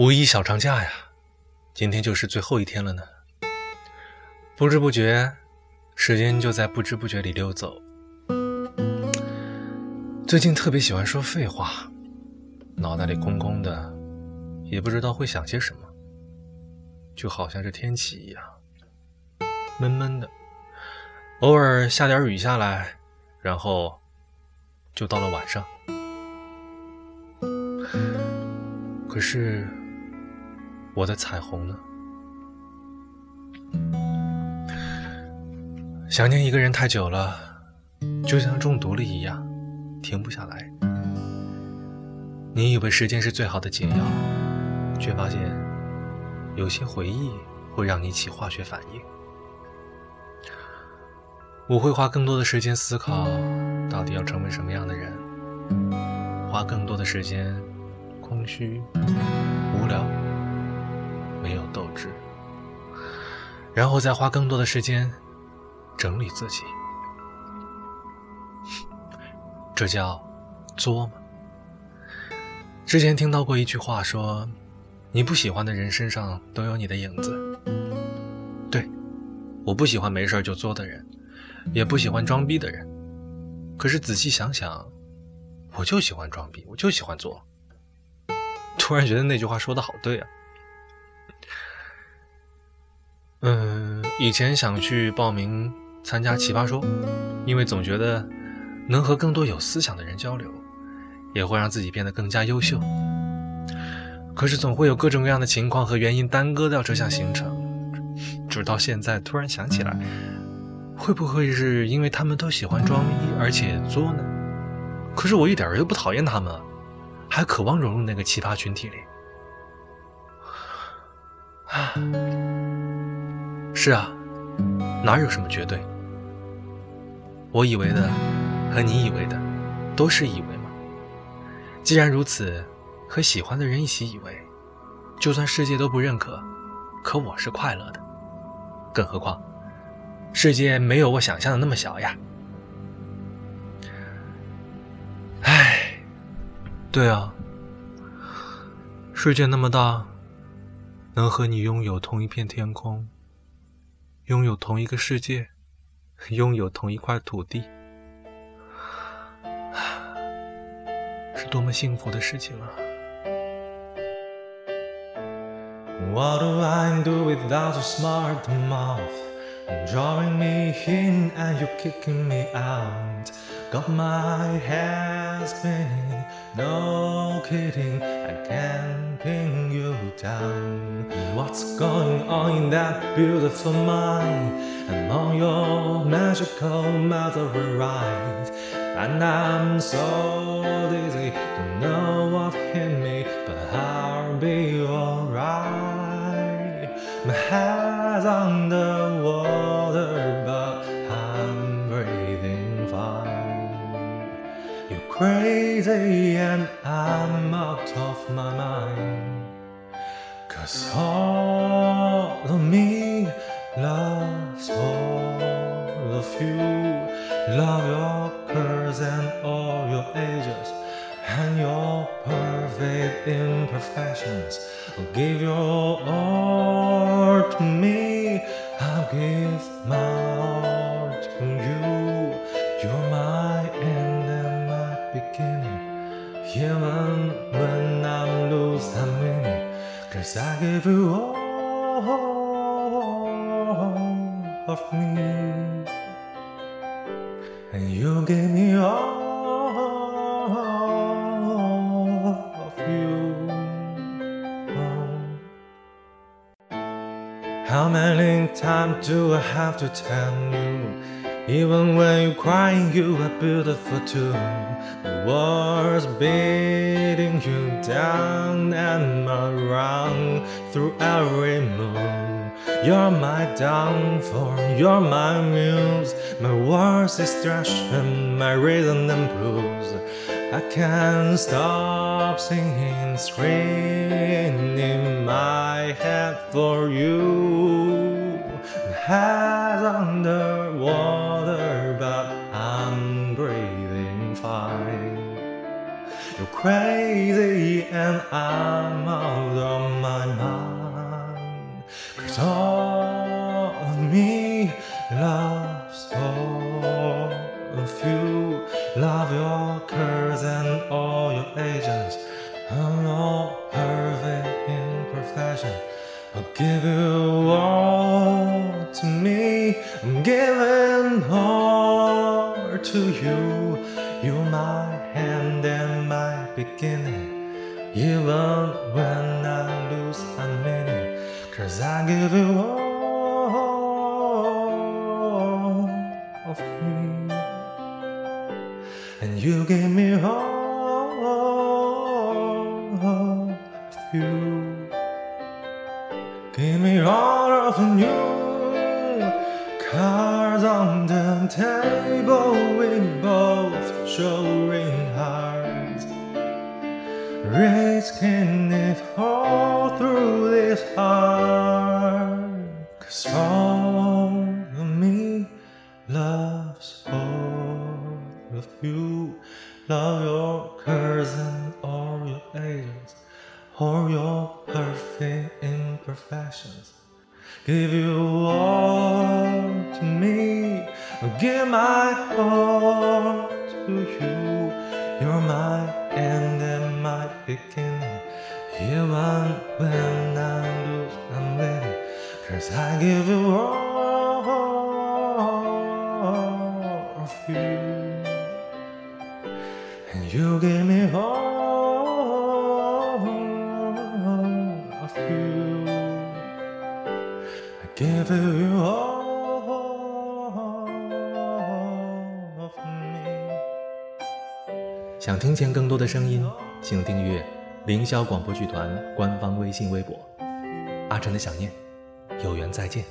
五一小长假呀，今天就是最后一天了呢。不知不觉，时间就在不知不觉里溜走。最近特别喜欢说废话，脑袋里空空的，也不知道会想些什么，就好像这天气一样，闷闷的，偶尔下点雨下来，然后就到了晚上。可是。我的彩虹呢？想念一个人太久了，就像中毒了一样，停不下来。你以为时间是最好的解药，却发现有些回忆会让你起化学反应。我会花更多的时间思考，到底要成为什么样的人，花更多的时间空虚、无聊。没有斗志，然后再花更多的时间整理自己，这叫作吗？之前听到过一句话说：“你不喜欢的人身上都有你的影子。”对，我不喜欢没事就作的人，也不喜欢装逼的人。可是仔细想想，我就喜欢装逼，我就喜欢作。突然觉得那句话说的好对啊！嗯，以前想去报名参加奇葩说，因为总觉得能和更多有思想的人交流，也会让自己变得更加优秀。可是总会有各种各样的情况和原因耽搁掉这项行程。直到现在，突然想起来，会不会是因为他们都喜欢装逼而且作呢？可是我一点儿又不讨厌他们，还渴望融入那个奇葩群体里。啊。是啊，哪有什么绝对？我以为的和你以为的都是以为吗？既然如此，和喜欢的人一起以为，就算世界都不认可，可我是快乐的。更何况，世界没有我想象的那么小呀。唉，对啊，世界那么大，能和你拥有同一片天空。拥有同一个世界，拥有同一块土地，是多么幸福的事情啊！What do I do without a smart mouth? Drawing me in and you're kicking me out. Got my head spinning, no kidding, I can't pin you down. What's going on in that beautiful mind? And on your magical mother ride. And I'm so dizzy, don't know what hit me, but I'll be alright. My head's on crazy and I'm out of my mind. Cause all of me loves all of you. Love your curves and all your ages and your perfect imperfections. I'll give your all to me. I'll give my all Human when I'm loose, I'm winning. Cause I gave you all of me And you gave me all of you How many times do I have to tell you even when you're crying, you are beautiful too. The world's beating you down and around through every moon. You're my downfall, you're my muse, my worst distraction, my rhythm and blues. I can't stop singing, screaming in my head for you. Head underwater, but Fine. You're crazy and I'm out of my mind. Cause all of me loves all of you. Love your curves and all your agents. I'm all perfect imperfection. I'll give you all to me. I'm giving all to you. You're my hand and my beginning. Even when I lose my meaning. Cause I give you all of me. And you give me all of you. Give me all of you. Cards on the table, we both showing hearts. can it all through this heart. Cause all of me loves all of you. Love your curves and all your ages, all your perfect imperfections. Give you all to me, give my heart to you. You're my end and my beginning. Even when I lose, I'm ready. Cause I give you all of you. And you give me all of you. I give you all 想听见更多的声音，请订阅凌霄广播剧团官方微信微博。阿晨的想念，有缘再见。